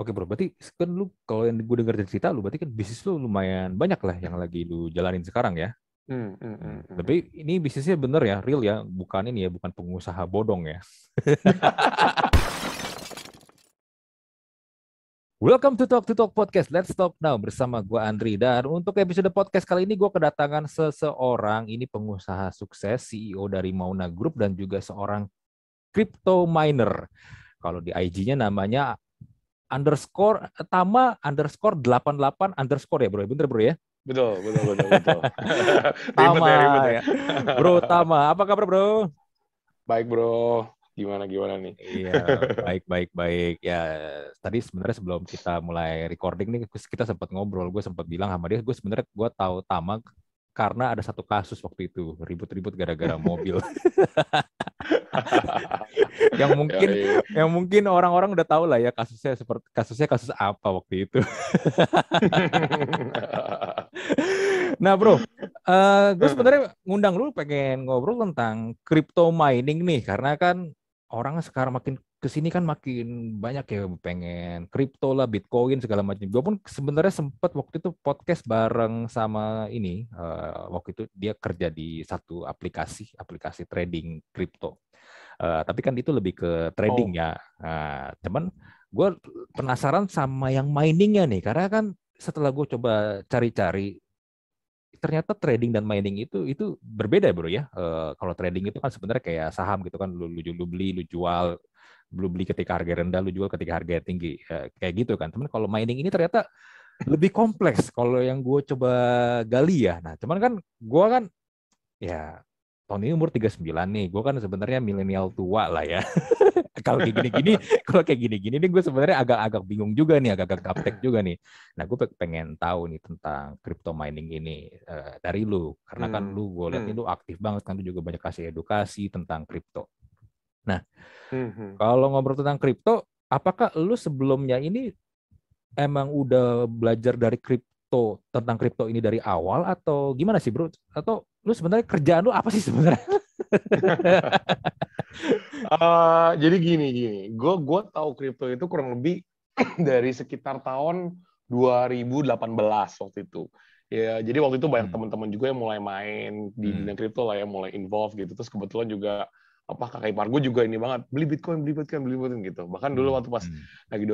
Oke bro, berarti kan lu kalau yang gue dengar dari cerita lu, berarti kan bisnis lu lumayan banyak lah yang lagi lu jalanin sekarang ya. Hmm, hmm, hmm, hmm. Tapi ini bisnisnya bener ya, real ya, bukan ini ya, bukan pengusaha bodong ya. Welcome to Talk to Talk Podcast. Let's talk now bersama gue Andri. Dan untuk episode podcast kali ini gue kedatangan seseorang, ini pengusaha sukses, CEO dari Mauna Group dan juga seorang crypto miner. Kalau di IG-nya namanya underscore Tama underscore 88 underscore ya bro, bener bro ya? Betul, betul, betul, betul. Tama ya, ribet ya. Bro Tama, apa kabar bro? Baik bro, gimana gimana nih? Iya, baik baik baik. Ya tadi sebenarnya sebelum kita mulai recording nih kita sempat ngobrol, gue sempat bilang sama dia, gue sebenarnya gue tahu Tama karena ada satu kasus waktu itu ribut-ribut gara-gara mobil. yang mungkin ya, ya. yang mungkin orang-orang udah tahu lah ya kasusnya seperti kasusnya kasus apa waktu itu. nah bro, uh, gue sebenarnya ngundang lu pengen ngobrol tentang crypto mining nih karena kan orang sekarang makin ke sini kan makin banyak ya pengen kripto lah, bitcoin segala macam. Gue pun sebenarnya sempat waktu itu podcast bareng sama ini. Uh, waktu itu dia kerja di satu aplikasi, aplikasi trading kripto. Uh, tapi kan itu lebih ke trading oh. ya. Nah, cuman gue penasaran sama yang miningnya nih, karena kan setelah gue coba cari-cari, ternyata trading dan mining itu itu berbeda bro ya. Uh, kalau trading itu kan sebenarnya kayak saham gitu kan, lu, lu, lu beli, lu jual, lu beli ketika harga rendah, lu jual ketika harga tinggi, uh, kayak gitu kan. Teman kalau mining ini ternyata lebih kompleks kalau yang gue coba gali ya. Nah, cuman kan gue kan ya tahun ini umur 39 nih. Gue kan sebenarnya milenial tua lah ya. kalau kayak gini-gini, kalau kayak gini-gini nih gue sebenarnya agak-agak bingung juga nih, agak-agak gaptek juga nih. Nah, gue pengen tahu nih tentang crypto mining ini uh, dari lu. Karena kan hmm. lu gue lihat hmm. lu aktif banget kan lu juga banyak kasih edukasi tentang crypto. Nah, hmm. kalau ngobrol tentang crypto, apakah lu sebelumnya ini emang udah belajar dari kripto tentang kripto ini dari awal atau gimana sih bro? Atau lu sebenarnya kerjaan lu apa sih sebenarnya? uh, jadi gini gini, gue gue tahu kripto itu kurang lebih dari sekitar tahun 2018 waktu itu. Ya, jadi waktu itu banyak hmm. teman-teman juga yang mulai main di hmm. dunia kripto lah ya, mulai involve gitu. Terus kebetulan juga apa kakak ipar gue juga ini banget beli bitcoin beli bitcoin beli bitcoin gitu bahkan dulu hmm, waktu pas hmm. lagi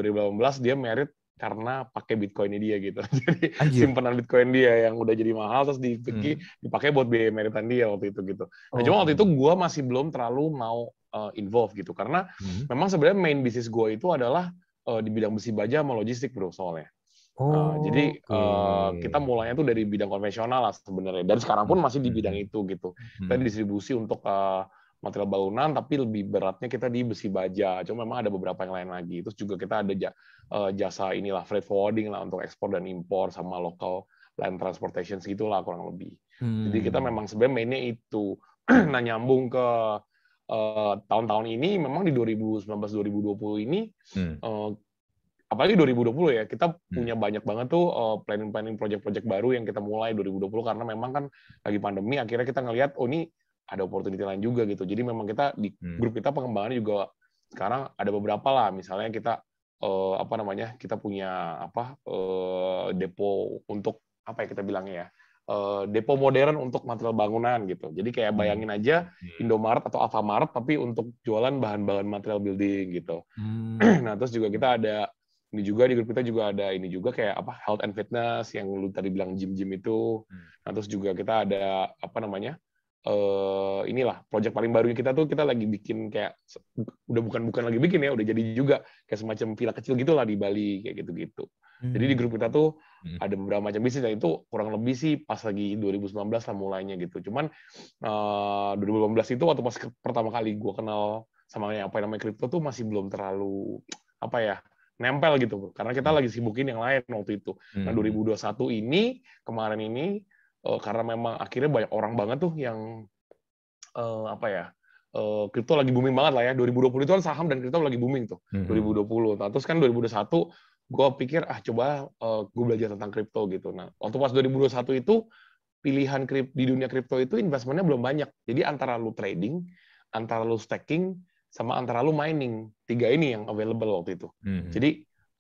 2018 dia merit karena pakai bitcoinnya dia gitu. Jadi Anjir. simpanan bitcoin dia yang udah jadi mahal terus dipikir hmm. dipakai buat biaya meritan dia waktu itu gitu. Nah, oh. cuma waktu itu gue masih belum terlalu mau uh, involve gitu karena hmm. memang sebenarnya main bisnis gue itu adalah uh, di bidang besi baja sama logistik bro soalnya. Oh, uh, jadi okay. uh, kita mulainya tuh dari bidang konvensional lah sebenarnya dan sekarang pun masih di bidang hmm. itu gitu. Kita hmm. distribusi untuk uh, material bangunan tapi lebih beratnya kita di besi baja. Cuma memang ada beberapa yang lain lagi. Terus juga kita ada eh, jasa inilah freight forwarding lah untuk ekspor dan impor sama local land transportation segitulah kurang lebih. Hmm. Jadi kita hmm. memang sebenarnya mainnya itu. nah nyambung ke uh, tahun-tahun ini memang di 2019 2020 ini hmm. uh, apalagi 2020 ya kita hmm. punya banyak banget tuh uh, planning-planning project-project baru yang kita mulai 2020 karena memang kan lagi pandemi akhirnya kita ngelihat oh ini ada opportunity lain juga gitu. Jadi memang kita di hmm. grup kita pengembangannya juga sekarang ada beberapa lah. Misalnya kita uh, apa namanya kita punya apa uh, depo untuk apa ya kita bilangnya ya uh, depo modern untuk material bangunan gitu. Jadi kayak hmm. bayangin aja hmm. Indomaret atau Alfamart tapi untuk jualan bahan-bahan material building gitu. Hmm. nah terus juga kita ada ini juga di grup kita juga ada ini juga kayak apa health and fitness yang lu tadi bilang gym-gym itu. Hmm. Nah terus juga kita ada apa namanya uh, inilah project paling baru kita tuh kita lagi bikin kayak udah bukan bukan lagi bikin ya udah jadi juga kayak semacam villa kecil gitulah di Bali kayak gitu-gitu. Hmm. Jadi di grup kita tuh hmm. ada beberapa macam bisnis dan itu kurang lebih sih pas lagi 2019 lah mulainya gitu. Cuman uh, eh, 2018 itu waktu pas pertama kali gue kenal sama yang apa namanya kripto tuh masih belum terlalu apa ya nempel gitu karena kita hmm. lagi sibukin yang lain waktu itu. Nah 2021 hmm. ini kemarin ini uh, karena memang akhirnya banyak orang banget tuh yang uh, apa ya uh, kripto lagi booming banget lah ya 2020 itu kan saham dan kripto lagi booming tuh mm -hmm. 2020 nah terus kan 2021 gue pikir ah coba uh, gue belajar tentang kripto gitu nah waktu pas 2021 itu pilihan krip di dunia kripto itu investmentnya belum banyak jadi antara lu trading antara lu staking sama antara lu mining tiga ini yang available waktu itu mm -hmm. jadi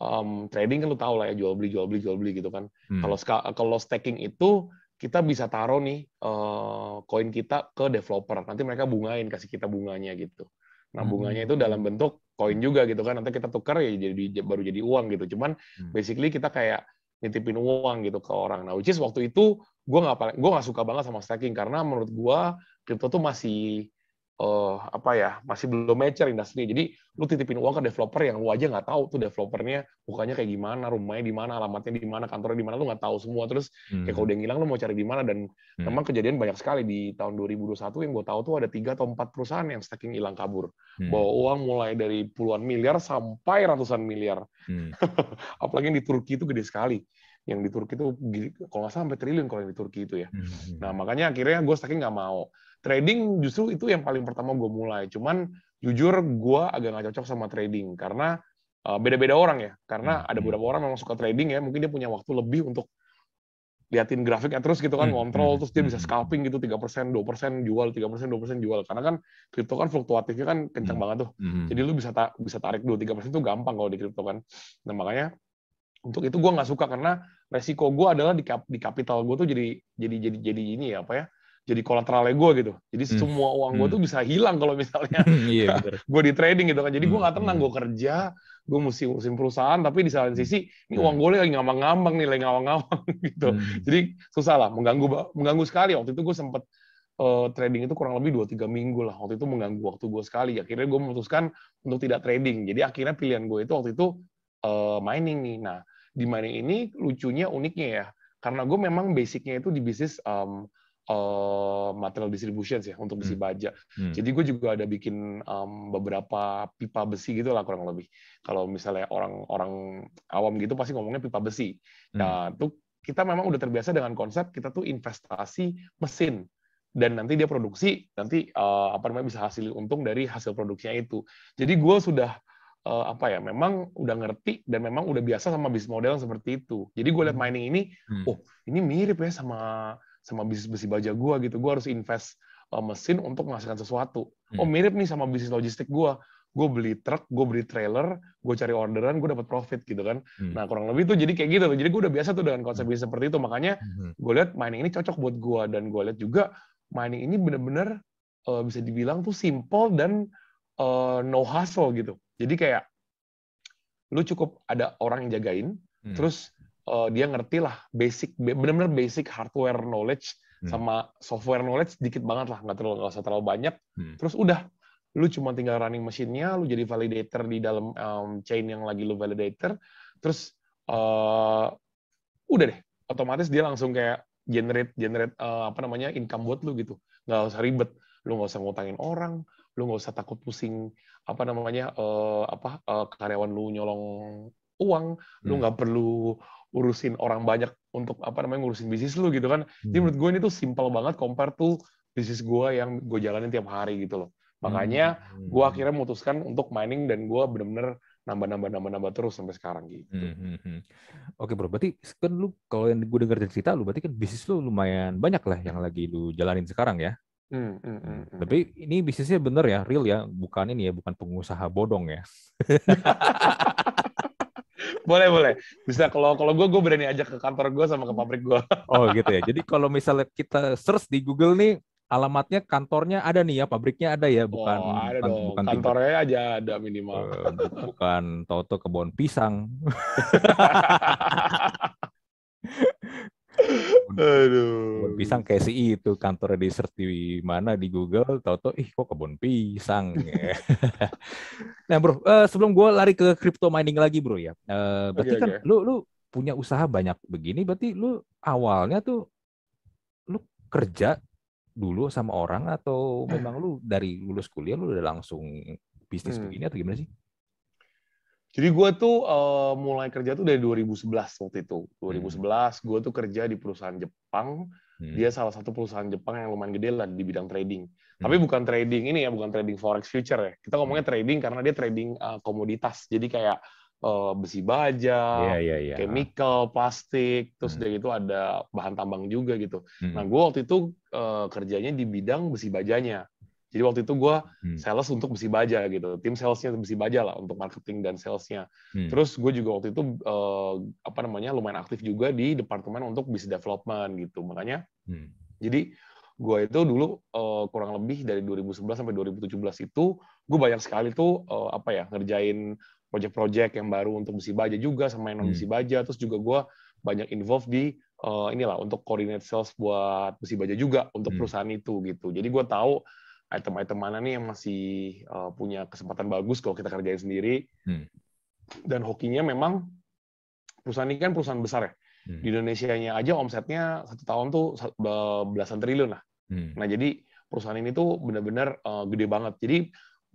um, trading kan lu tahu lah ya jual beli jual beli jual beli gitu kan. Hmm. Kalau kalau staking itu kita bisa taruh nih uh, koin kita ke developer. Nanti mereka bungain kasih kita bunganya gitu. Nah, hmm. bunganya itu dalam bentuk koin juga gitu kan. Nanti kita tukar ya jadi baru jadi uang gitu. Cuman hmm. basically kita kayak nitipin uang gitu ke orang. Nah, which is waktu itu gue nggak gue nggak suka banget sama staking karena menurut gue kripto tuh masih uh, apa ya masih belum mature industri. Jadi lu titipin uang ke developer yang lu aja nggak tahu tuh developernya bukannya kayak gimana, rumahnya di mana, alamatnya di mana, kantornya di mana, lu nggak tahu semua. Terus hmm. kayak kalau dia ngilang lu mau cari di mana dan hmm. memang kejadian banyak sekali di tahun 2021 yang gue tahu tuh ada tiga atau empat perusahaan yang staking hilang kabur, hmm. bawa uang mulai dari puluhan miliar sampai ratusan miliar. Hmm. Apalagi yang di Turki itu gede sekali yang di Turki itu kalau nggak sampai triliun kalau yang di Turki itu ya. Hmm. hmm. Nah makanya akhirnya gue staking nggak mau trading justru itu yang paling pertama gue mulai. Cuman jujur gue agak nggak cocok sama trading karena uh, beda-beda orang ya. Karena hmm, ada hmm. beberapa orang memang suka trading ya, mungkin dia punya waktu lebih untuk liatin grafiknya terus gitu kan, kontrol terus dia bisa scalping gitu tiga persen, dua persen jual, tiga persen, dua persen jual. Karena kan kripto kan fluktuatifnya kan kencang banget tuh. Jadi lu bisa ta bisa tarik dua tiga persen itu gampang kalau di kripto kan. Nah makanya untuk itu gue nggak suka karena resiko gue adalah di, kap, di kapital gue tuh jadi jadi jadi jadi ini ya apa ya jadi kolateralnya gue gitu. Jadi hmm. semua uang gue hmm. tuh bisa hilang kalau misalnya iya, gue di trading gitu kan. Jadi gue nggak hmm, tenang, hmm. gue kerja, gue mesti ngurusin perusahaan, tapi di salah sisi ini uang gue lagi ngambang-ngambang nih, lagi ngawang-ngawang gitu. Hmm. Jadi susah lah, mengganggu mengganggu sekali. Waktu itu gue sempet uh, trading itu kurang lebih 2-3 minggu lah. Waktu itu mengganggu waktu gue sekali. Akhirnya gue memutuskan untuk tidak trading. Jadi akhirnya pilihan gue itu waktu itu uh, mining nih. Nah, di mining ini lucunya, uniknya ya. Karena gue memang basicnya itu di bisnis um, uh, material distribution ya untuk besi hmm. baja. Hmm. Jadi gue juga ada bikin um, beberapa pipa besi gitu lah kurang lebih. Kalau misalnya orang-orang awam gitu pasti ngomongnya pipa besi. Hmm. Nah, tuh kita memang udah terbiasa dengan konsep kita tuh investasi mesin dan nanti dia produksi nanti uh, apa namanya bisa hasil untung dari hasil produksinya itu. Jadi gue sudah uh, apa ya memang udah ngerti dan memang udah biasa sama bisnis model seperti itu. Jadi gue lihat hmm. mining ini, hmm. oh ini mirip ya sama sama bisnis besi baja gue gitu. Gue harus invest uh, mesin untuk menghasilkan sesuatu. Hmm. Oh mirip nih sama bisnis logistik gue. Gue beli truk, gue beli trailer, gue cari orderan, gue dapat profit gitu kan. Hmm. Nah kurang lebih tuh jadi kayak gitu. Jadi gue udah biasa tuh dengan konsep hmm. bisnis seperti itu. Makanya hmm. gue lihat mining ini cocok buat gue dan gue lihat juga mining ini benar-benar uh, bisa dibilang tuh simple dan uh, no hustle gitu. Jadi kayak lu cukup ada orang yang jagain, hmm. terus uh, dia ngerti lah basic benar-benar basic hardware knowledge hmm. sama software knowledge dikit banget lah nggak terlalu nggak usah terlalu banyak hmm. terus udah lu cuma tinggal running mesinnya lu jadi validator di dalam um, chain yang lagi lu validator terus uh, udah deh otomatis dia langsung kayak generate generate uh, apa namanya income buat lu gitu nggak usah ribet lu nggak usah ngutangin orang lu nggak usah takut pusing apa namanya uh, apa uh, karyawan lu nyolong uang hmm. lu nggak perlu urusin orang banyak untuk apa namanya ngurusin bisnis lu gitu kan. Hmm. Jadi menurut gue ini tuh simple banget compare tuh bisnis gue yang gue jalanin tiap hari gitu loh. Makanya hmm. gue akhirnya memutuskan untuk mining dan gue bener-bener nambah-nambah nambah-nambah terus sampai sekarang gitu. Hmm, hmm, hmm. Oke bro, berarti kan lu kalau yang gue dengar cerita lu berarti kan bisnis lu lumayan banyak lah yang lagi lu jalanin sekarang ya. Hmm, hmm, hmm, hmm. Tapi ini bisnisnya bener ya, real ya, bukan ini ya, bukan pengusaha bodong ya. boleh boleh bisa kalau kalau gue gue berani ajak ke kantor gue sama ke pabrik gue oh gitu ya jadi kalau misalnya kita search di Google nih alamatnya kantornya ada nih ya pabriknya ada ya bukan oh, ada bukan, dong. bukan kantornya tiba, aja ada minimal uh, bukan toto kebun pisang Aduh. Kebun pisang kayak si itu kantor di search di mana di Google, tahu-tahu ih kok kebun pisang. nah bro, uh, sebelum gue lari ke crypto mining lagi bro ya, uh, berarti okay, kan okay. lu lu punya usaha banyak begini, berarti lu awalnya tuh lu kerja dulu sama orang atau memang lu dari lulus kuliah lu udah langsung bisnis hmm. begini atau gimana sih? Jadi gue tuh uh, mulai kerja tuh dari 2011 waktu itu. 2011 hmm. gue tuh kerja di perusahaan Jepang. Hmm. Dia salah satu perusahaan Jepang yang lumayan gede lah di bidang trading. Hmm. Tapi bukan trading ini ya, bukan trading forex future ya. Kita ngomongnya hmm. trading karena dia trading uh, komoditas. Jadi kayak uh, besi baja, yeah, yeah, yeah. chemical, plastik, terus hmm. dari itu ada bahan tambang juga gitu. Hmm. Nah gue waktu itu uh, kerjanya di bidang besi bajanya. Jadi waktu itu gue hmm. sales untuk besi baja gitu, tim salesnya besi baja lah untuk marketing dan salesnya. Hmm. Terus gue juga waktu itu uh, apa namanya lumayan aktif juga di departemen untuk business development gitu. Makanya hmm. jadi gue itu dulu uh, kurang lebih dari 2011 sampai 2017 itu gue banyak sekali tuh uh, apa ya ngerjain project-project yang baru untuk besi baja juga sama yang non besi hmm. baja. Terus juga gue banyak involved di uh, inilah untuk coordinate sales buat besi baja juga untuk hmm. perusahaan itu gitu. Jadi gue tahu item-item mana nih yang masih uh, punya kesempatan bagus kalau kita kerjain sendiri. Hmm. Dan hokinya memang perusahaan ini kan perusahaan besar ya. Hmm. Di Indonesia-nya aja omsetnya satu tahun tuh belasan triliun lah. Hmm. Nah jadi perusahaan ini tuh benar-benar uh, gede banget. Jadi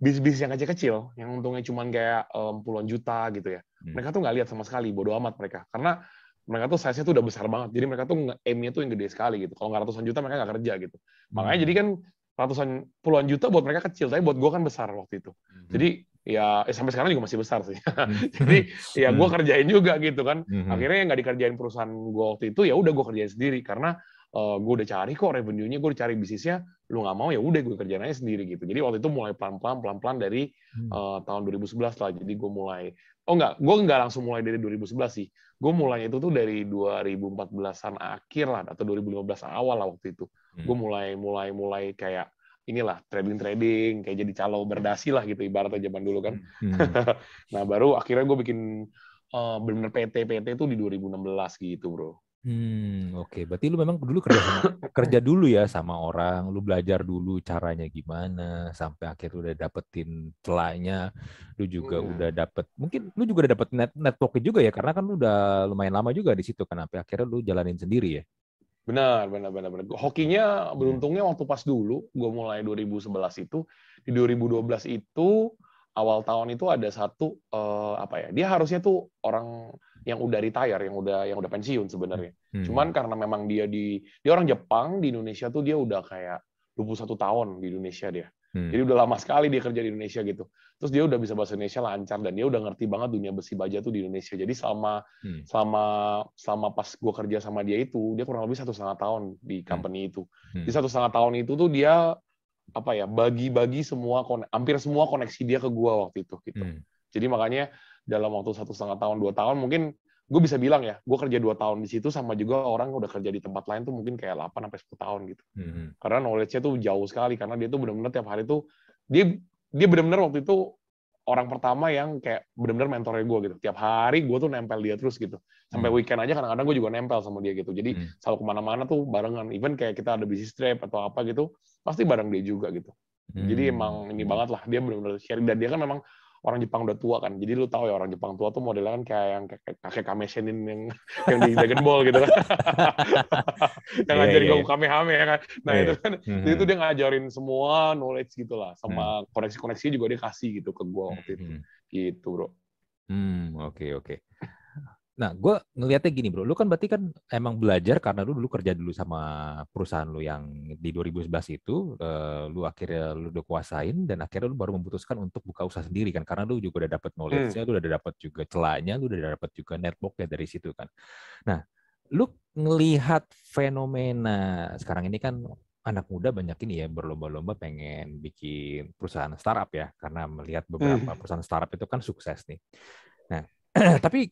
bisnis-bisnis yang kecil-kecil, yang untungnya cuma kayak um, puluhan juta gitu ya, hmm. mereka tuh nggak lihat sama sekali, bodo amat mereka. Karena mereka tuh size-nya tuh udah besar banget. Jadi mereka tuh aim-nya tuh yang gede sekali gitu. Kalau nggak ratusan juta mereka nggak kerja gitu. Makanya hmm. jadi kan ratusan puluhan juta buat mereka kecil, tapi buat gue kan besar waktu itu. Hmm. Jadi ya eh, sampai sekarang juga masih besar sih. Hmm. jadi ya gue hmm. kerjain juga gitu kan. Akhirnya yang nggak dikerjain perusahaan gue waktu itu ya udah gue kerjain sendiri karena uh, gue udah cari kok revenue-nya, gue udah cari bisnisnya, lu nggak mau ya udah gue kerjain aja sendiri gitu. Jadi waktu itu mulai pelan-pelan, pelan-pelan dari uh, tahun 2011 lah. Jadi gue mulai, oh enggak, gue nggak langsung mulai dari 2011 sih. Gue mulai itu tuh dari 2014-an akhir lah, atau 2015 awal lah waktu itu. Hmm. Gue mulai, mulai, mulai kayak inilah trading trading kayak jadi calo berdasi lah gitu ibaratnya zaman dulu kan. Hmm. nah baru akhirnya gue bikin uh, benar-benar PT PT itu di 2016 gitu bro. Hmm, oke. Okay. Berarti lu memang dulu kerja sama, kerja dulu ya sama orang, lu belajar dulu caranya gimana sampai akhir udah dapetin celahnya, lu juga hmm. udah dapet mungkin lu juga udah dapet net network juga ya karena kan lu udah lumayan lama juga di situ kan sampai akhirnya lu jalanin sendiri ya. Benar, benar, benar, benar. Hokinya beruntungnya waktu pas dulu, gue mulai 2011 itu, di 2012 itu awal tahun itu ada satu uh, apa ya? Dia harusnya tuh orang yang udah retire, yang udah yang udah pensiun sebenarnya. Hmm. Cuman karena memang dia di dia orang Jepang di Indonesia tuh dia udah kayak 21 tahun di Indonesia dia. Hmm. Jadi udah lama sekali dia kerja di Indonesia gitu. Terus dia udah bisa bahasa Indonesia lancar dan dia udah ngerti banget dunia besi baja tuh di Indonesia. Jadi selama hmm. selama selama pas gue kerja sama dia itu dia kurang lebih satu setengah tahun di hmm. company hmm. itu. Hmm. Di satu setengah tahun itu tuh dia apa ya bagi-bagi semua hampir semua koneksi dia ke gue waktu itu gitu. Hmm. Jadi makanya dalam waktu satu setengah tahun dua tahun mungkin gue bisa bilang ya gue kerja dua tahun di situ sama juga orang udah kerja di tempat lain tuh mungkin kayak 8 sampai sepuluh tahun gitu hmm. karena knowledge-nya tuh jauh sekali karena dia tuh benar-benar tiap hari tuh dia dia benar-benar waktu itu orang pertama yang kayak benar-benar mentornya gue gitu. Tiap hari gue tuh nempel dia terus gitu. Sampai hmm. weekend aja kadang-kadang gue juga nempel sama dia gitu. Jadi hmm. selalu ke mana-mana tuh barengan. Even kayak kita ada business trip atau apa gitu pasti bareng dia juga gitu. Hmm. jadi emang ini banget lah. Dia benar-benar sharing. Dan dia kan memang orang Jepang udah tua kan. Jadi lu tahu ya orang Jepang tua tuh modelnya kan kayak yang kakek, kakek Kameshenin yang yang di Dragon Ball gitu kan. yang yeah, ngajarin yeah. Goku Kamehame ya kan. Nah, yeah. itu kan mm-hmm. itu dia ngajarin semua knowledge gitu lah sama mm. koneksi-koneksi juga dia kasih gitu ke gua waktu itu. Mm-hmm. Gitu, Bro. Hmm, oke okay, oke. Okay. Nah, gue ngelihatnya gini bro, lu kan berarti kan emang belajar karena lu dulu kerja dulu sama perusahaan lu yang di 2011 itu, uh, lu akhirnya lu udah kuasain dan akhirnya lu baru memutuskan untuk buka usaha sendiri kan, karena lu juga udah dapet knowledge-nya, hmm. lu udah dapet juga celahnya, lu udah dapet juga network-nya dari situ kan. Nah, lu ngelihat fenomena sekarang ini kan anak muda banyak ini ya berlomba-lomba pengen bikin perusahaan startup ya, karena melihat beberapa hmm. perusahaan startup itu kan sukses nih. Nah, tapi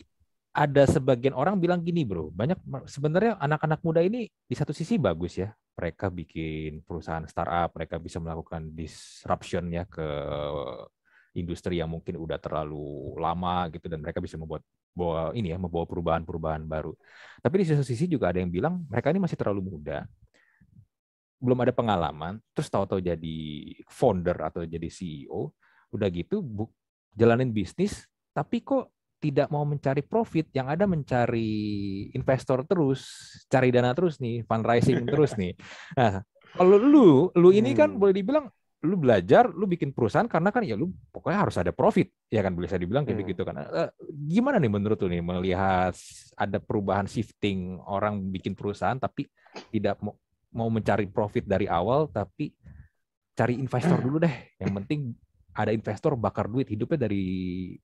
ada sebagian orang bilang gini bro, banyak sebenarnya anak-anak muda ini di satu sisi bagus ya, mereka bikin perusahaan startup, mereka bisa melakukan disruption ya ke industri yang mungkin udah terlalu lama gitu dan mereka bisa membuat bawa ini ya membawa perubahan-perubahan baru. Tapi di satu sisi juga ada yang bilang mereka ini masih terlalu muda, belum ada pengalaman, terus tahu-tahu jadi founder atau jadi CEO, udah gitu bu, jalanin bisnis, tapi kok tidak mau mencari profit, yang ada mencari investor terus, cari dana terus nih, fundraising terus nih. Nah, kalau lu, lu ini kan hmm. boleh dibilang lu belajar, lu bikin perusahaan karena kan ya lu pokoknya harus ada profit, ya kan bisa dibilang kayak hmm. begitu kan. Uh, gimana nih menurut lu nih melihat ada perubahan shifting orang bikin perusahaan tapi tidak mau mau mencari profit dari awal tapi cari investor dulu deh. Yang penting ada investor bakar duit hidupnya dari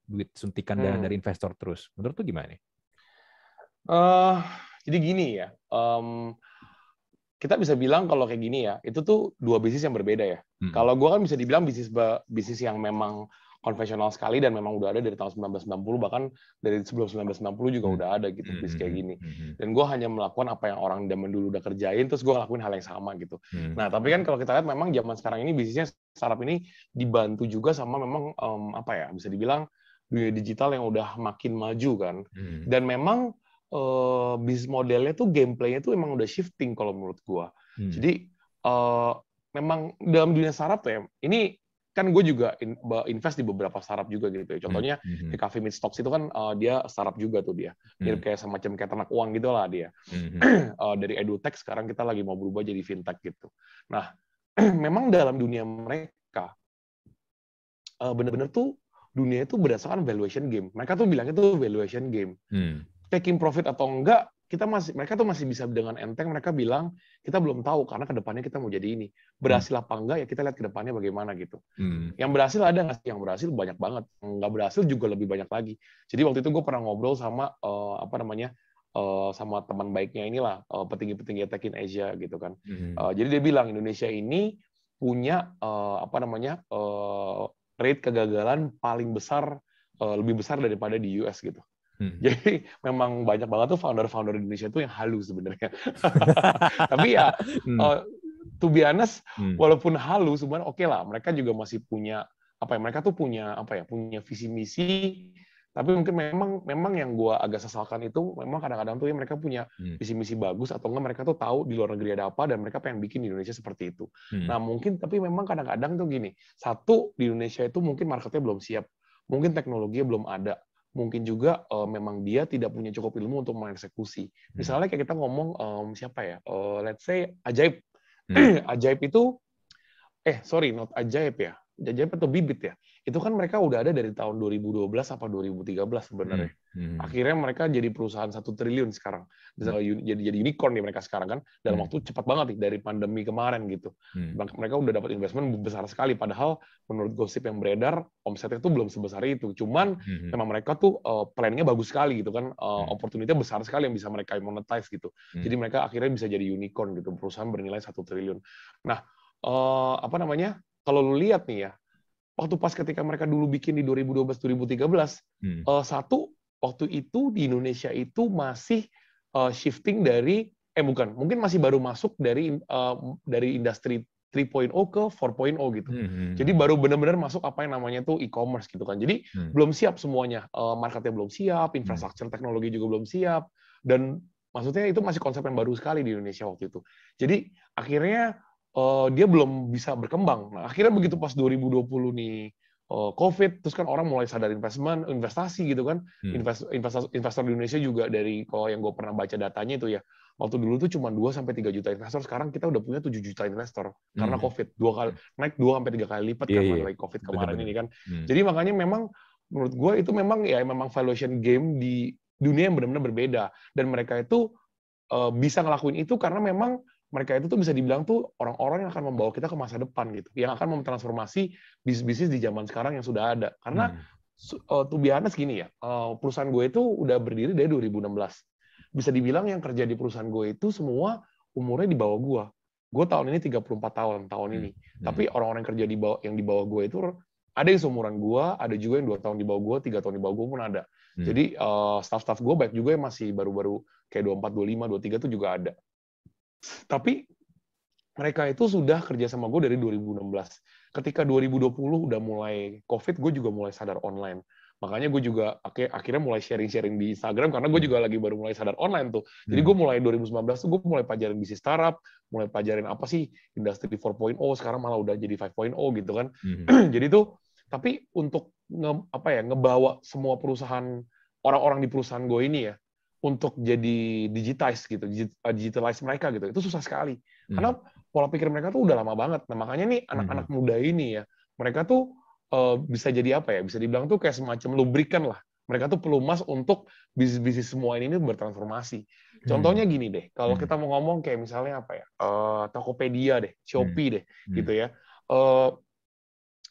duit suntikan dana hmm. dari investor terus. Menurut tuh gimana nih? Uh, jadi gini ya, um, kita bisa bilang kalau kayak gini ya, itu tuh dua bisnis yang berbeda ya. Hmm. Kalau gue kan bisa dibilang bisnis bisnis yang memang konvensional sekali dan memang udah ada dari tahun 1990 bahkan dari sebelum 1990 juga hmm. udah ada gitu bisnis kayak hmm. gini. Hmm. Dan gue hanya melakukan apa yang orang zaman dulu udah kerjain, terus gue ngelakuin hal yang sama gitu. Hmm. Nah tapi kan kalau kita lihat memang zaman sekarang ini bisnisnya startup ini dibantu juga sama memang um, apa ya bisa dibilang dunia digital yang udah makin maju kan. Hmm. Dan memang uh, bisnis modelnya tuh gameplaynya tuh emang udah shifting kalau menurut gue. Hmm. Jadi uh, memang dalam dunia startup ya ini kan gue juga invest di beberapa startup juga gitu ya. Contohnya mm-hmm. di Cafe Meet Stocks itu kan uh, dia startup juga tuh dia. Mirip mm-hmm. kayak semacam kayak ternak uang gitu lah dia. Mm-hmm. uh, dari edutech sekarang kita lagi mau berubah jadi fintech gitu. Nah, memang dalam dunia mereka uh, bener-bener tuh dunia itu berdasarkan valuation game. Mereka tuh bilangnya tuh valuation game. Mm. Taking profit atau enggak kita masih mereka tuh masih bisa dengan enteng mereka bilang kita belum tahu karena ke depannya kita mau jadi ini berhasil hmm. apa enggak ya kita lihat ke depannya bagaimana gitu hmm. yang berhasil ada nggak sih yang berhasil banyak banget nggak berhasil juga lebih banyak lagi jadi waktu itu gue pernah ngobrol sama uh, apa namanya uh, sama teman baiknya inilah uh, petinggi-petinggi tech in Asia gitu kan hmm. uh, jadi dia bilang Indonesia ini punya uh, apa namanya uh, rate kegagalan paling besar uh, lebih besar daripada di US gitu Hmm. Jadi memang banyak banget tuh founder-founder Indonesia itu yang halus sebenarnya. Tapi ya, hmm. uh, to be honest, hmm. walaupun halus, sebenarnya oke okay lah. Mereka juga masih punya apa ya? Mereka tuh punya apa ya? Punya visi misi. Tapi mungkin memang memang yang gue agak sesalkan itu memang kadang-kadang tuh ya mereka punya hmm. visi misi bagus atau enggak mereka tuh tahu di luar negeri ada apa dan mereka pengen bikin di Indonesia seperti itu. Hmm. Nah mungkin tapi memang kadang-kadang tuh gini, satu di Indonesia itu mungkin marketnya belum siap, mungkin teknologinya belum ada, mungkin juga uh, memang dia tidak punya cukup ilmu untuk mengeksekusi. Hmm. Misalnya kayak kita ngomong um, siapa ya, uh, let's say ajaib, hmm. ajaib itu, eh sorry not ajaib ya, ajaib atau bibit ya itu kan mereka udah ada dari tahun 2012 apa 2013 sebenarnya. Hmm. Hmm. Akhirnya mereka jadi perusahaan satu triliun sekarang. Hmm. Jadi jadi unicorn nih mereka sekarang kan dalam hmm. waktu cepat banget nih dari pandemi kemarin gitu. Hmm. Mereka udah dapat investment besar sekali padahal menurut gosip yang beredar omsetnya itu belum sebesar itu. Cuman hmm. memang mereka tuh uh, planningnya bagus sekali gitu kan. Uh, hmm. opportunity besar sekali yang bisa mereka monetize gitu. Hmm. Jadi mereka akhirnya bisa jadi unicorn gitu perusahaan bernilai satu triliun. Nah, uh, apa namanya? Kalau lu lihat nih ya, waktu pas ketika mereka dulu bikin di 2012 2013 hmm. uh, satu waktu itu di Indonesia itu masih uh, shifting dari eh bukan mungkin masih baru masuk dari uh, dari industri 3.0 ke 4.0 gitu. Hmm, hmm. Jadi baru benar-benar masuk apa yang namanya tuh e-commerce gitu kan. Jadi hmm. belum siap semuanya. Uh, marketnya belum siap, hmm. infrastruktur teknologi juga belum siap dan maksudnya itu masih konsep yang baru sekali di Indonesia waktu itu. Jadi akhirnya uh, dia belum bisa berkembang. Nah, akhirnya begitu pas 2020 nih uh, COVID, terus kan orang mulai sadar investment, investasi gitu kan. Hmm. Invest, investor, investor di Indonesia juga dari kalau yang gue pernah baca datanya itu ya, waktu dulu tuh cuma 2 sampai 3 juta investor, sekarang kita udah punya 7 juta investor hmm. karena COVID. Dua kali naik 2 sampai 3 kali lipat yeah, karena yeah. lagi COVID kemarin Betul. ini kan. Hmm. Jadi makanya memang menurut gue itu memang ya memang valuation game di dunia yang benar-benar berbeda dan mereka itu uh, bisa ngelakuin itu karena memang mereka itu tuh bisa dibilang tuh orang-orang yang akan membawa kita ke masa depan gitu, yang akan memtransformasi bisnis-bisnis di zaman sekarang yang sudah ada. Karena hmm. uh, tuh biasa gini ya, uh, perusahaan gue itu udah berdiri dari 2016. Bisa dibilang yang kerja di perusahaan gue itu semua umurnya di bawah gue. Gue tahun ini 34 tahun tahun ini. Hmm. Tapi orang-orang yang kerja di bawah yang di bawah gue itu ada yang seumuran gue, ada juga yang dua tahun di bawah gue, tiga tahun di bawah gue pun ada. Hmm. Jadi uh, staff-staff gue baik juga yang masih baru-baru kayak 24, 25, 23 itu juga ada. Tapi mereka itu sudah kerja sama gue dari 2016. Ketika 2020 udah mulai COVID, gue juga mulai sadar online. Makanya gue juga akhirnya mulai sharing-sharing di Instagram karena gue juga lagi baru mulai sadar online tuh. Jadi gue hmm. mulai 2019 tuh gue mulai pelajarin bisnis startup, mulai pelajarin apa sih industri 4.0, sekarang malah udah jadi 5.0 gitu kan. Hmm. jadi tuh tapi untuk nge, apa ya ngebawa semua perusahaan orang-orang di perusahaan gue ini ya untuk jadi digitize gitu, uh, digitalize mereka gitu. Itu susah sekali. Hmm. Karena pola pikir mereka tuh udah lama banget. Nah, makanya nih anak-anak hmm. muda ini ya, mereka tuh uh, bisa jadi apa ya? Bisa dibilang tuh kayak semacam lubrikan lah. Mereka tuh pelumas untuk bisnis-bisnis semua ini bertransformasi. Hmm. Contohnya gini deh, kalau hmm. kita mau ngomong kayak misalnya apa ya? Uh, Tokopedia deh, Shopee hmm. deh, hmm. gitu ya. Uh,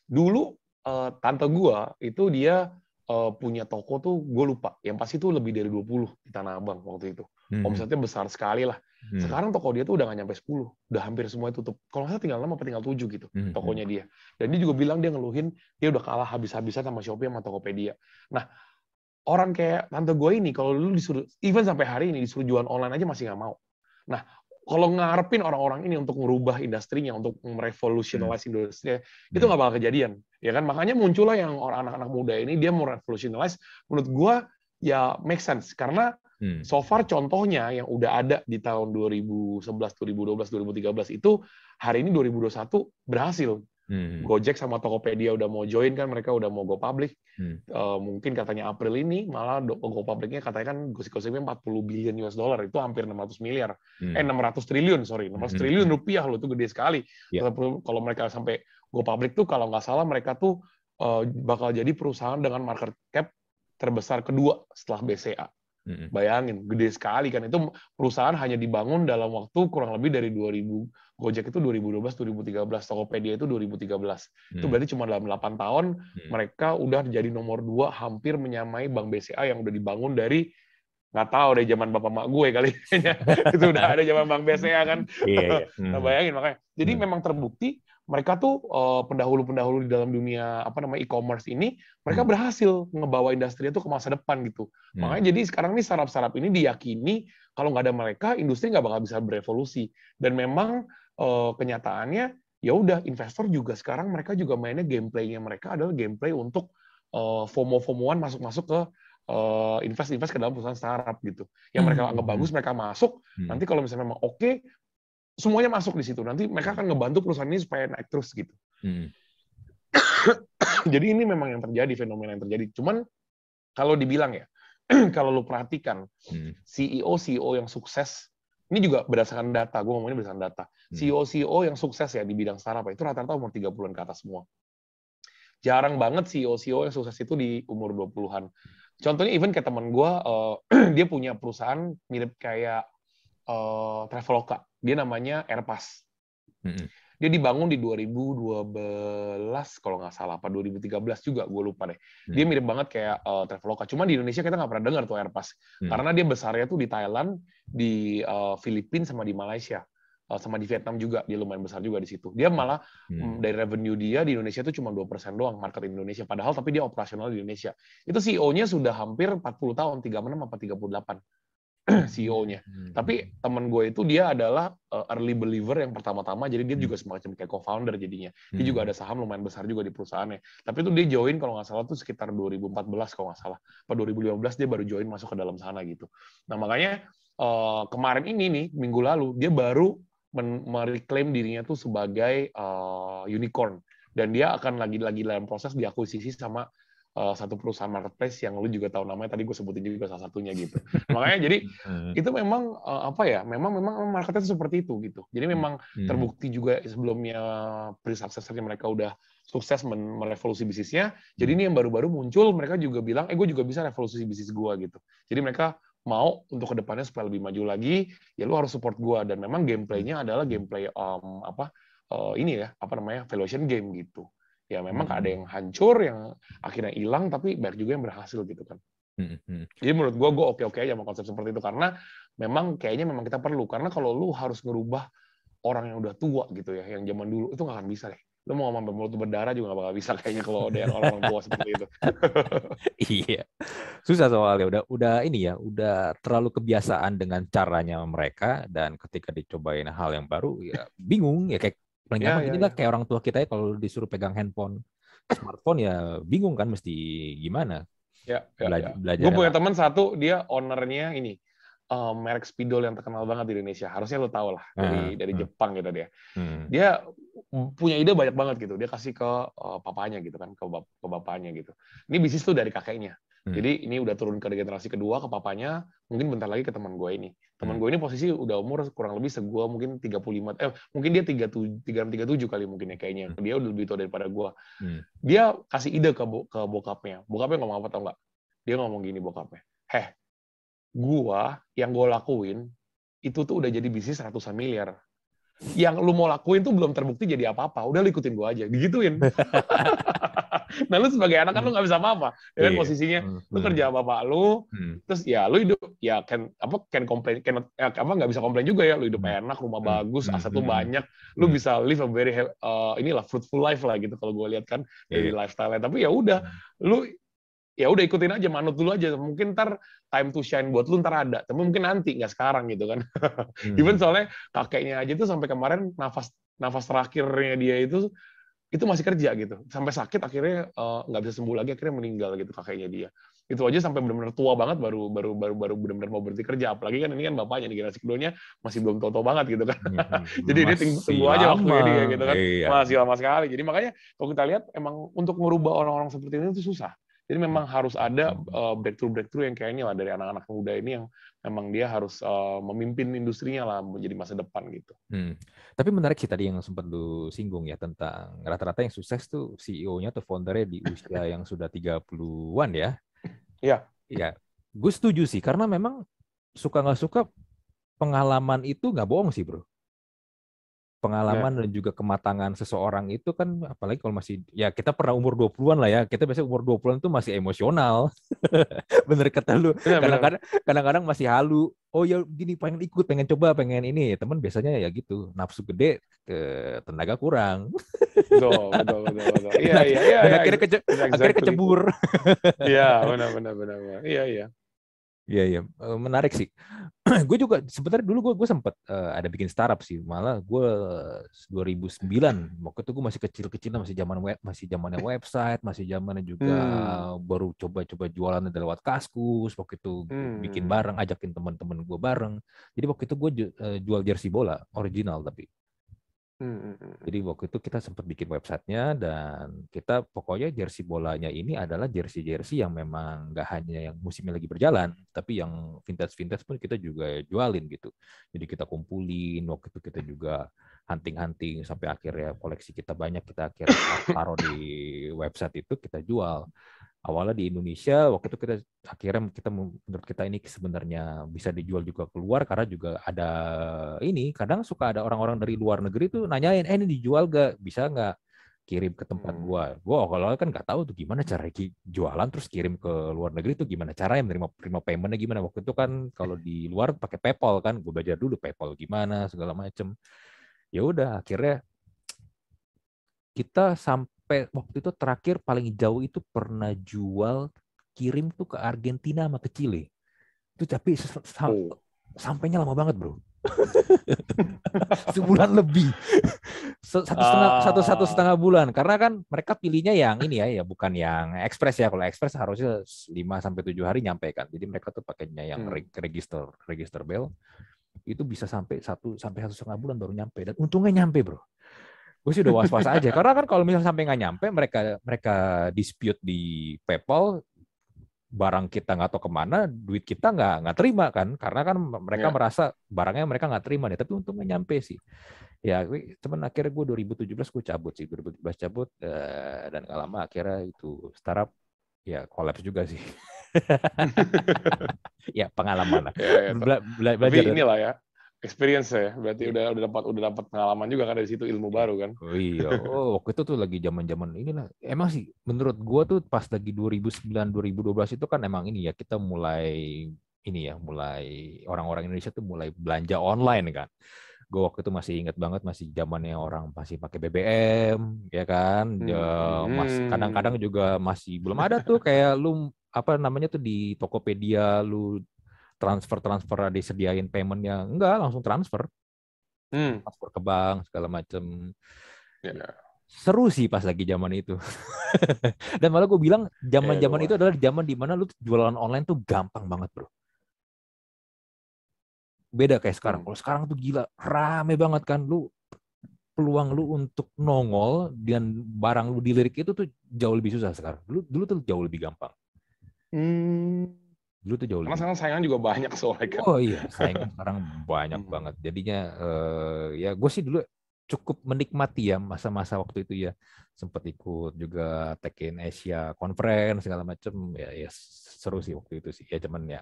dulu uh, tante gua itu dia uh, punya toko tuh gue lupa. Yang pasti tuh lebih dari 20 di Tanah Abang waktu itu. Hmm. Omsetnya besar sekali lah. Hmm. Sekarang toko dia tuh udah nggak nyampe 10, udah hampir semua tutup. Kalau nggak tinggal 6 apa tinggal 7 gitu hmm. tokonya dia. Dan dia juga bilang dia ngeluhin dia udah kalah habis-habisan sama Shopee sama Tokopedia. Nah, orang kayak tante gue ini kalau lu disuruh even sampai hari ini disuruh jualan online aja masih nggak mau. Nah, kalau ngarepin orang-orang ini untuk merubah industrinya, untuk merevolutionalize hmm. industri, itu hmm. nggak bakal kejadian, ya kan? Makanya muncullah yang orang anak-anak muda ini dia mau revolutionize. Menurut gua ya make sense karena hmm. so far contohnya yang udah ada di tahun 2011, 2012, 2013 itu hari ini 2021 berhasil Hmm. Gojek sama Tokopedia udah mau join kan, mereka udah mau go public. Hmm. Uh, mungkin katanya April ini malah go publicnya katanya kan gosip-gosipnya 40 billion US dollar itu hampir 600 miliar. Hmm. Eh 600 triliun sorry, 600 hmm. triliun rupiah loh itu gede sekali. Yeah. Kalau mereka sampai go public tuh kalau nggak salah mereka tuh uh, bakal jadi perusahaan dengan market cap terbesar kedua setelah BCA. Bayangin, gede sekali kan. Itu perusahaan hanya dibangun dalam waktu kurang lebih dari 2000, Gojek itu 2012, 2013, Tokopedia itu 2013. Hmm. Itu berarti cuma dalam 8 tahun, hmm. mereka udah jadi nomor dua, hampir menyamai Bank BCA yang udah dibangun dari nggak tahu dari zaman bapak mak gue kali itu udah ada zaman bank BCA kan iya, iya. Hmm. nah, bayangin makanya jadi hmm. memang terbukti mereka tuh uh, pendahulu-pendahulu di dalam dunia apa namanya e-commerce ini mereka hmm. berhasil ngebawa industri itu ke masa depan gitu. Hmm. Makanya jadi sekarang nih startup-startup ini diyakini kalau nggak ada mereka industri nggak bakal bisa berevolusi. Dan memang uh, kenyataannya ya udah investor juga sekarang mereka juga mainnya gameplaynya mereka adalah gameplay untuk uh, FOMO-FOMOan masuk-masuk ke uh, invest invest ke dalam perusahaan startup gitu. Yang mereka anggap hmm. bagus mereka masuk. Hmm. Nanti kalau misalnya memang oke okay, semuanya masuk di situ. Nanti mereka akan ngebantu perusahaan ini supaya naik terus gitu. Hmm. Jadi ini memang yang terjadi, fenomena yang terjadi. Cuman kalau dibilang ya, kalau lu perhatikan hmm. CEO CEO yang sukses, ini juga berdasarkan data, gue ngomongnya berdasarkan data. Hmm. CEO CEO yang sukses ya di bidang startup itu rata-rata umur 30-an ke atas semua. Jarang banget CEO CEO yang sukses itu di umur 20-an. Contohnya even kayak teman gue, uh, dia punya perusahaan mirip kayak uh, Traveloka dia namanya Airpass. Mm-hmm. Dia dibangun di 2012 kalau nggak salah, apa 2013 juga, gue lupa deh. Mm. Dia mirip banget kayak uh, Traveloka. Cuma di Indonesia kita nggak pernah dengar tuh Airpass. Mm. Karena dia besarnya tuh di Thailand, di uh, Filipina, sama di Malaysia. Uh, sama di Vietnam juga, dia lumayan besar juga di situ. Dia malah hmm. dari revenue dia di Indonesia itu cuma 2% doang, market Indonesia. Padahal tapi dia operasional di Indonesia. Itu CEO-nya sudah hampir 40 tahun, 36 apa 38. CEO-nya. Hmm. Tapi teman gue itu dia adalah uh, early believer yang pertama-tama, jadi dia hmm. juga semacam kayak co-founder jadinya. Dia hmm. juga ada saham lumayan besar juga di perusahaannya. Tapi itu dia join kalau nggak salah tuh sekitar 2014 kalau nggak salah. Pada 2015 dia baru join masuk ke dalam sana gitu. Nah makanya uh, kemarin ini nih minggu lalu dia baru mereklaim dirinya tuh sebagai uh, unicorn dan dia akan lagi-lagi dalam proses diakuisisi sama uh, satu perusahaan marketplace yang lu juga tahu namanya tadi gue sebutin juga salah satunya gitu. Makanya jadi hmm. itu memang uh, apa ya? Memang memang marketnya seperti itu gitu. Jadi memang hmm. terbukti juga sebelumnya pre-successor mereka udah sukses merevolusi bisnisnya. Jadi ini yang baru-baru muncul mereka juga bilang, "Eh gue juga bisa revolusi bisnis gue gitu." Jadi mereka mau untuk ke depannya supaya lebih maju lagi, ya lu harus support gue dan memang gameplaynya adalah gameplay um, apa uh, ini ya apa namanya valuation game gitu ya memang hmm. ada yang hancur yang akhirnya hilang tapi banyak juga yang berhasil gitu kan hmm. hmm. jadi menurut gue gue oke oke aja sama konsep seperti itu karena memang kayaknya memang kita perlu karena kalau lu harus ngerubah orang yang udah tua gitu ya yang zaman dulu itu nggak akan bisa deh lu mau ngomong mulut berdarah juga nggak bakal bisa kayaknya kalau ada yang orang tua seperti itu iya susah soalnya udah udah ini ya udah terlalu kebiasaan dengan caranya mereka dan ketika dicobain hal yang baru ya bingung ya kayak paling ya, gampang ya, inilah ya. kayak orang tua kita ya kalau disuruh pegang handphone smartphone ya bingung kan mesti gimana. Ya, ya, Bela ya. belajar gue punya teman satu dia ownernya ini um, merek spidol yang terkenal banget di Indonesia. Harusnya lo tau lah dari uh, dari uh, Jepang gitu dia. Uh, dia punya ide banyak banget gitu. Dia kasih ke uh, papanya gitu kan ke, bap ke bapaknya gitu. Ini bisnis tuh dari kakeknya. Hmm. Jadi ini udah turun ke generasi kedua ke papanya, mungkin bentar lagi ke teman gue ini. Teman hmm. gue ini posisi udah umur kurang lebih segua mungkin 35 eh mungkin dia 37 37 kali mungkin ya kayaknya. Hmm. Dia udah lebih tua daripada gue. Hmm. Dia kasih ide ke ke bokapnya. Bokapnya ngomong apa tau nggak? Dia ngomong gini bokapnya. Heh, gua yang gue lakuin itu tuh udah jadi bisnis ratusan miliar yang lu mau lakuin tuh belum terbukti jadi apa-apa. Udah lu ikutin gue aja, digituin. nah lu sebagai anak kan lu nggak bisa apa-apa ya kan Iya. posisinya Hmm, lu hmm, kerja sama bapak lu hmm, terus ya lu hidup ya can apa can complain can ya, apa nggak bisa komplain juga ya lu hidup Hmm. enak rumah Hmm. bagus Hmm. aset lu Hmm. banyak lu Hmm. bisa live a very uh, inilah fruitful life lah gitu kalau gue lihat kan dari Iya. lifestyle tapi ya udah Hmm. lu ya udah ikutin aja manut dulu aja mungkin ntar time to shine buat lu ntar ada tapi mungkin nanti nggak sekarang gitu kan hmm. even soalnya kakeknya aja tuh sampai kemarin nafas nafas terakhirnya dia itu itu masih kerja gitu sampai sakit akhirnya eh, nggak bisa sembuh lagi akhirnya meninggal gitu kakeknya dia itu aja sampai benar-benar tua banget baru baru baru baru benar-benar mau berhenti kerja apalagi kan ini kan bapaknya nih generasi keduanya masih belum tua-tua banget gitu kan Hmm, hmm. Jadi dia tunggu- Masih tunggu aja lama. dia gitu kan. Iya. masih lama sekali jadi makanya kalau kita lihat emang untuk merubah orang-orang seperti ini itu susah jadi memang harus ada eh, breakthrough breakthrough yang kayak ini lah dari anak-anak muda ini yang memang dia harus eh, memimpin industrinya lah menjadi masa depan gitu Hmm. Tapi menarik sih tadi yang sempat lu singgung ya tentang rata-rata yang sukses tuh CEO-nya atau foundernya di usia yang sudah 30-an ya. Iya. Iya. Gue setuju sih karena memang suka nggak suka pengalaman itu nggak bohong sih, Bro. Pengalaman dan juga kematangan seseorang itu kan apalagi kalau masih ya kita pernah umur 20-an lah ya. Kita biasanya umur 20-an tuh masih emosional. Bener kata lu. Benar. Kadang-kadang kadang-kadang masih halu. Oh ya gini pengen ikut, pengen coba, pengen ini. Temen biasanya ya gitu, nafsu gede, ke tenaga kurang. betul betul betul betul iya iya iya iya, akhirnya kece- exactly. akhirnya kecebur. iya benar benar benar. iya iya Iya iya Eh, menarik sih. gue juga sebenarnya dulu gue gue sempat eh, ada bikin startup sih. Malah gue 2009 waktu itu gue masih kecil-kecil masih zaman web masih zamannya website, masih zamannya juga baru coba-coba jualan lewat Kaskus. Waktu itu Hmm. bikin bareng, ajakin teman-teman gue bareng. Jadi waktu itu gue eh, jual jersey bola original tapi. Hmm, hmm, hmm. Jadi waktu itu kita sempat bikin websitenya dan kita pokoknya jersey bolanya ini adalah jersey-jersey yang memang nggak hanya yang musimnya lagi berjalan, tapi yang vintage-vintage pun kita juga jualin gitu. Jadi kita kumpulin, waktu itu kita juga hunting-hunting sampai akhirnya koleksi kita banyak, kita akhirnya taruh di website itu kita jual. Awalnya di Indonesia, waktu itu kita akhirnya kita menurut kita ini sebenarnya bisa dijual juga keluar karena juga ada ini kadang suka ada orang-orang dari luar negeri tuh nanyain eh ini dijual gak bisa nggak kirim ke tempat Hmm. gua? Gua kalau kan nggak tahu tuh gimana cara jualan terus kirim ke luar negeri tuh gimana caranya menerima terima paymentnya gimana? Waktu itu kan kalau di luar pakai PayPal kan gue belajar dulu PayPal gimana segala macem. Ya udah akhirnya kita sampai waktu itu terakhir paling jauh itu pernah jual kirim tuh ke Argentina sama ke Chile. Itu tapi se- sa- Oh. sampainya lama banget bro. Sebulan lebih. Satu setengah Ah. satu satu setengah bulan. Karena kan mereka pilihnya yang ini ya ya bukan yang ekspres ya. Kalau ekspres harusnya 5 sampai tujuh hari nyampe kan. Jadi mereka tuh pakainya yang Hmm. reg- register register bell itu bisa sampai satu sampai satu setengah bulan baru nyampe. Dan untungnya nyampe bro gue sih udah was was aja karena kan kalau misalnya sampai nggak nyampe mereka mereka dispute di PayPal barang kita nggak tahu ke mana, duit kita nggak nggak terima kan, karena kan mereka Ya. merasa barangnya mereka nggak terima nih, tapi untungnya nyampe sih. Ya, cuman akhirnya gue 2017 gue cabut sih, 2017 cabut eh, dan nggak lama akhirnya itu startup ya kolaps juga sih. ya pengalaman lah. Ya, ya, Bela- bela- tapi belajar dari- inilah ya experience ya berarti Iya. udah udah dapat udah dapat pengalaman juga kan dari situ ilmu baru kan Oh iya, oh waktu itu tuh lagi zaman-zaman inilah. Emang sih, menurut gua tuh pas lagi 2009 2012 itu kan emang ini ya kita mulai ini ya, mulai orang-orang Indonesia tuh mulai belanja online kan. Gue waktu itu masih ingat banget masih zamannya orang masih pakai BBM, ya kan. Ya, mas Hmm. kadang-kadang juga masih belum ada tuh kayak lu apa namanya tuh di Tokopedia lu transfer transfer disediain paymentnya enggak langsung transfer hmm. transfer ke bank segala macem Ya. seru sih pas lagi zaman itu. Dan malah gue bilang zaman-zaman Iya, itu adalah zaman di mana lu jualan online tuh gampang banget, Bro. Beda kayak sekarang. Hmm. Kalau sekarang tuh gila, rame banget kan lu peluang lu untuk nongol dan barang lu dilirik itu tuh jauh lebih susah sekarang. Dulu dulu tuh jauh lebih gampang. Hmm. Dulu tuh jauh karena lebih. sekarang saingan juga banyak soalnya kan Oh iya, saingan sekarang banyak Hmm. banget. Jadinya eh, ya gue sih dulu cukup menikmati ya masa-masa waktu itu ya sempat ikut juga Tekken Asia Conference segala macem ya, ya seru sih waktu itu sih ya cuman ya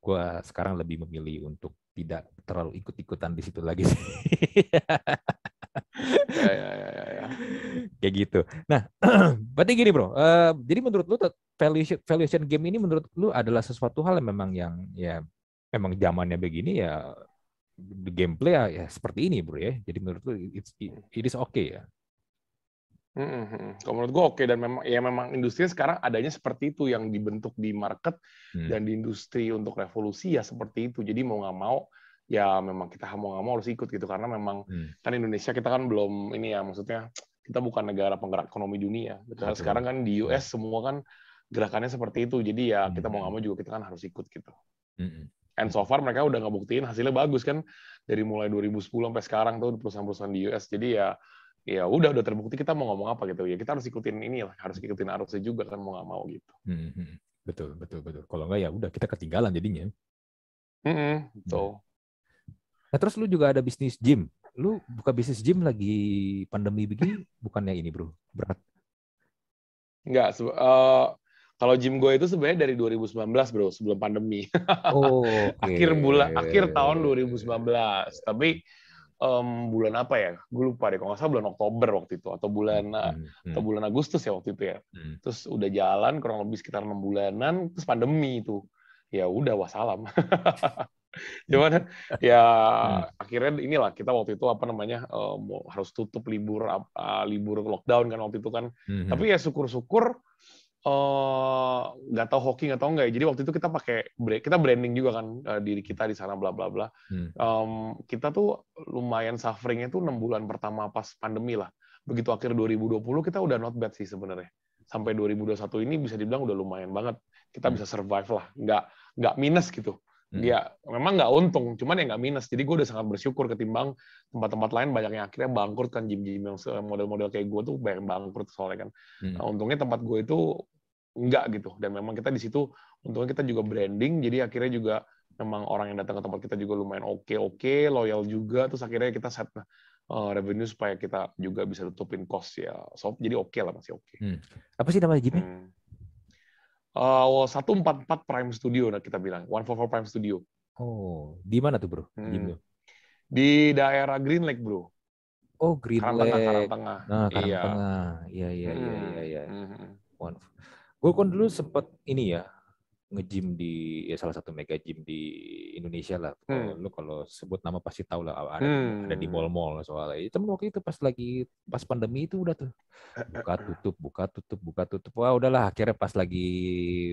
gue sekarang lebih memilih untuk tidak terlalu ikut-ikutan di situ lagi sih. ya, ya, ya, ya. Kayak gitu. Nah, berarti gini bro. Uh, jadi menurut lu valuation valuation game ini menurut lu adalah sesuatu hal yang memang yang ya memang zamannya begini ya the gameplay ya, ya seperti ini bro ya. Jadi menurut lu it's, it, it is okay ya. Mm-hmm. Kalau menurut gue oke okay. dan memang ya memang industri sekarang adanya seperti itu yang dibentuk di market hmm. dan di industri untuk revolusi ya seperti itu. Jadi mau nggak mau ya memang kita mau nggak mau harus ikut gitu karena memang hmm. kan Indonesia kita kan belum ini ya maksudnya kita bukan negara penggerak ekonomi dunia. Betul. Sekarang kan di US semua kan gerakannya seperti itu. Jadi ya kita mau nggak mau juga kita kan harus ikut gitu. Hmm. And so far mereka udah ngebuktiin hasilnya bagus kan dari mulai 2010 sampai sekarang tuh perusahaan-perusahaan di US. Jadi ya ya udah udah terbukti kita mau ngomong apa gitu ya kita harus ikutin ini lah harus ikutin arusnya juga kan mau nggak mau gitu hmm, hmm, hmm. betul betul betul kalau nggak ya udah kita ketinggalan jadinya hmm, betul nah terus lu juga ada bisnis gym lu buka bisnis gym lagi pandemi begini bukannya ini bro berat Enggak, uh, kalau gym gue itu sebenarnya dari 2019 bro sebelum pandemi oh, okay. akhir bulan akhir tahun 2019 tapi um, bulan apa ya? Gue lupa deh. Kalau nggak salah bulan Oktober waktu itu atau bulan hmm, eh, hmm. atau bulan Agustus ya waktu itu ya. Hmm. Terus udah jalan kurang lebih sekitar enam bulanan. Terus pandemi itu. Ya udah wassalam. Cuman ya hmm. akhirnya inilah kita waktu itu apa namanya um, harus tutup libur uh, libur lockdown kan waktu itu kan. Hmm. Tapi ya syukur-syukur Eh, nggak uh, tahu hoki nggak tahu nggak ya. Jadi waktu itu kita pakai kita branding juga kan uh, diri kita di sana bla bla bla. Hmm. Um, kita tuh lumayan sufferingnya tuh enam bulan pertama pas pandemi lah. Begitu akhir 2020 kita udah not bad sih sebenarnya. Sampai 2021 ini bisa dibilang udah lumayan banget. Kita hmm. bisa survive lah, nggak nggak minus gitu. Hmm. Ya memang nggak untung, cuman ya nggak minus. Jadi gue udah sangat bersyukur ketimbang tempat-tempat lain banyak yang akhirnya bangkrut kan gym-gym yang model-model kayak gue tuh banyak bangkrut soalnya kan. Hmm. Nah, untungnya tempat gue itu enggak gitu dan memang kita di situ untungnya kita juga branding jadi akhirnya juga memang orang yang datang ke tempat kita juga lumayan oke oke loyal juga terus akhirnya kita set uh, revenue supaya kita juga bisa tutupin cost ya so, jadi oke okay lah masih oke okay. hmm. apa sih namanya gymnya hmm. Uh, satu empat empat Prime Studio nah kita bilang one four four Prime Studio oh di mana tuh bro hmm. di daerah Green Lake bro Oh, Green Karang Lake. Tengah, Karang Tengah. Nah, Karang iya. Tengah. Iya, iya, iya, iya, iya. Hmm. One, gue kan dulu sempet ini ya nge-gym di ya salah satu mega gym di Indonesia lah. Kalau hmm. lu kalau sebut nama pasti tahu lah ada hmm. ada di mall-mall soalnya. Itu waktu itu pas lagi pas pandemi itu udah tuh buka tutup buka tutup buka tutup. Wah udahlah akhirnya pas lagi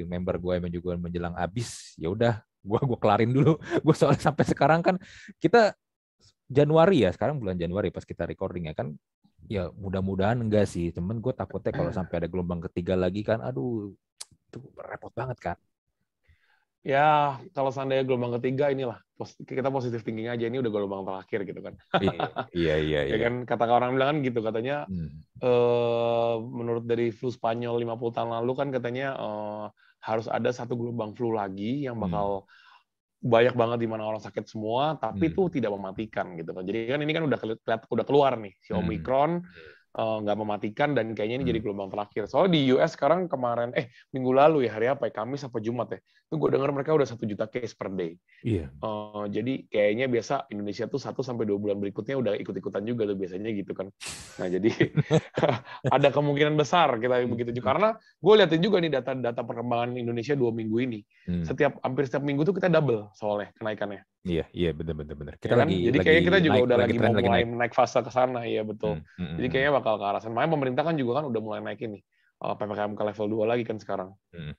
member gue yang juga menjelang habis ya udah gue gue kelarin dulu. Gue soalnya sampai sekarang kan kita Januari ya sekarang bulan Januari pas kita recording ya kan ya mudah-mudahan enggak sih cuman gue takutnya kalau sampai ada gelombang ketiga lagi kan aduh itu repot banget kan ya kalau seandainya gelombang ketiga inilah kita positif thinking aja ini udah gelombang terakhir gitu kan iya iya iya ya kan kata orang bilang kan gitu katanya hmm. eh, menurut dari flu Spanyol 50 tahun lalu kan katanya eh, harus ada satu gelombang flu lagi yang bakal hmm banyak banget di mana orang sakit semua, tapi itu hmm. tidak mematikan gitu kan. Jadi kan ini kan udah kelihatan udah keluar nih si hmm. Omicron. Hmm nggak uh, mematikan dan kayaknya ini hmm. jadi gelombang terakhir. Soalnya di US sekarang kemarin eh minggu lalu ya hari apa ya Kamis apa Jumat ya itu gue dengar mereka udah satu juta case per day. Iya. Uh, jadi kayaknya biasa Indonesia tuh satu sampai dua bulan berikutnya udah ikut-ikutan juga tuh biasanya gitu kan. Nah jadi ada kemungkinan besar kita hmm. begitu juga karena gue liatin juga nih data-data perkembangan Indonesia dua minggu ini. Hmm. Setiap hampir setiap minggu tuh kita double soalnya kenaikannya. Iya, iya benar benar benar. Kita ya kan? lagi Jadi kayaknya kita juga naik, udah lagi, mau mulai naik. naik fase ke sana, iya betul. Hmm, hmm, Jadi hmm, kayaknya hmm. Bakal ke arah sana. Makanya pemerintah kan juga kan udah mulai naik ini. Uh, PPKM ke level 2 lagi kan sekarang. Hmm,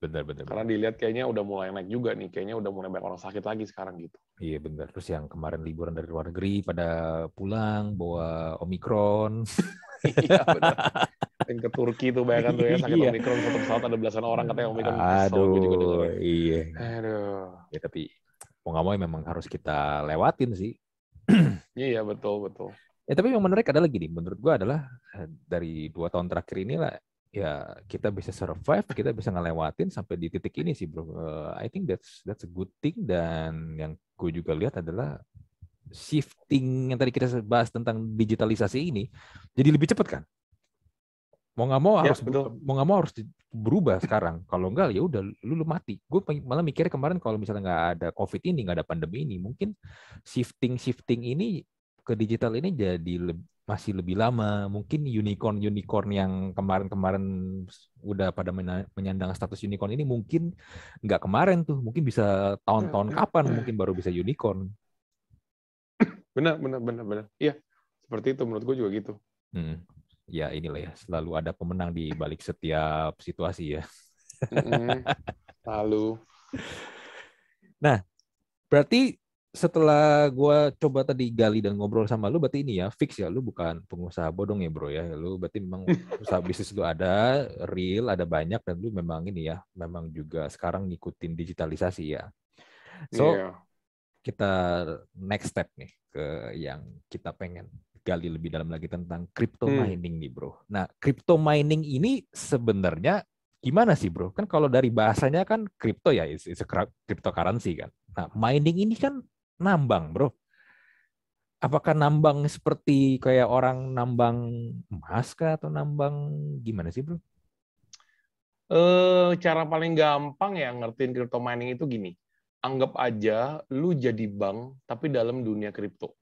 benar benar. Karena dilihat kayaknya udah mulai naik juga nih. Kayaknya udah mulai banyak orang sakit lagi sekarang gitu. Iya benar. Terus yang kemarin liburan dari luar negeri pada pulang bawa Omikron. iya benar. yang ke Turki tuh bayangkan tuh ya sakit iya. Omikron satu pesawat ada belasan orang katanya Omikron. Aduh, juga iya. Aduh. Ya tapi mau nggak mau memang harus kita lewatin sih. iya betul betul. Ya tapi yang menarik adalah gini, menurut gua adalah eh, dari dua tahun terakhir ini lah ya kita bisa survive, kita bisa ngelewatin sampai di titik ini sih bro. Uh, I think that's that's a good thing dan yang gue juga lihat adalah shifting yang tadi kita bahas tentang digitalisasi ini jadi lebih cepat kan? mau nggak mau ya, harus betul. mau nggak mau harus berubah sekarang kalau enggak ya udah lu, lu mati gue malah mikirnya kemarin kalau misalnya nggak ada covid ini nggak ada pandemi ini mungkin shifting shifting ini ke digital ini jadi lebih, masih lebih lama. Mungkin unicorn-unicorn yang kemarin-kemarin udah pada menyandang status unicorn ini mungkin nggak kemarin tuh, mungkin bisa tahun-tahun kapan mungkin baru bisa unicorn. Benar, benar, benar, benar. Iya, seperti itu menurut gue juga gitu. Hmm. Ya inilah ya, selalu ada pemenang di balik setiap situasi ya. Lalu. Nah, berarti setelah gue coba tadi gali dan ngobrol sama lu, berarti ini ya fix ya, lu bukan pengusaha bodong ya bro ya, lu berarti memang usaha bisnis lu ada, real, ada banyak dan lu memang ini ya, memang juga sekarang ngikutin digitalisasi ya. So yeah. kita next step nih ke yang kita pengen gali lebih dalam lagi tentang crypto hmm. mining hmm. nih bro. Nah crypto mining ini sebenarnya gimana sih bro? Kan kalau dari bahasanya kan crypto ya, it's, it's a cryptocurrency kan. Nah mining ini kan nambang, bro. Apakah nambang seperti kayak orang nambang emas kah atau nambang gimana sih, bro? Eh, cara paling gampang ya ngertiin crypto mining itu gini. Anggap aja lu jadi bank tapi dalam dunia kripto.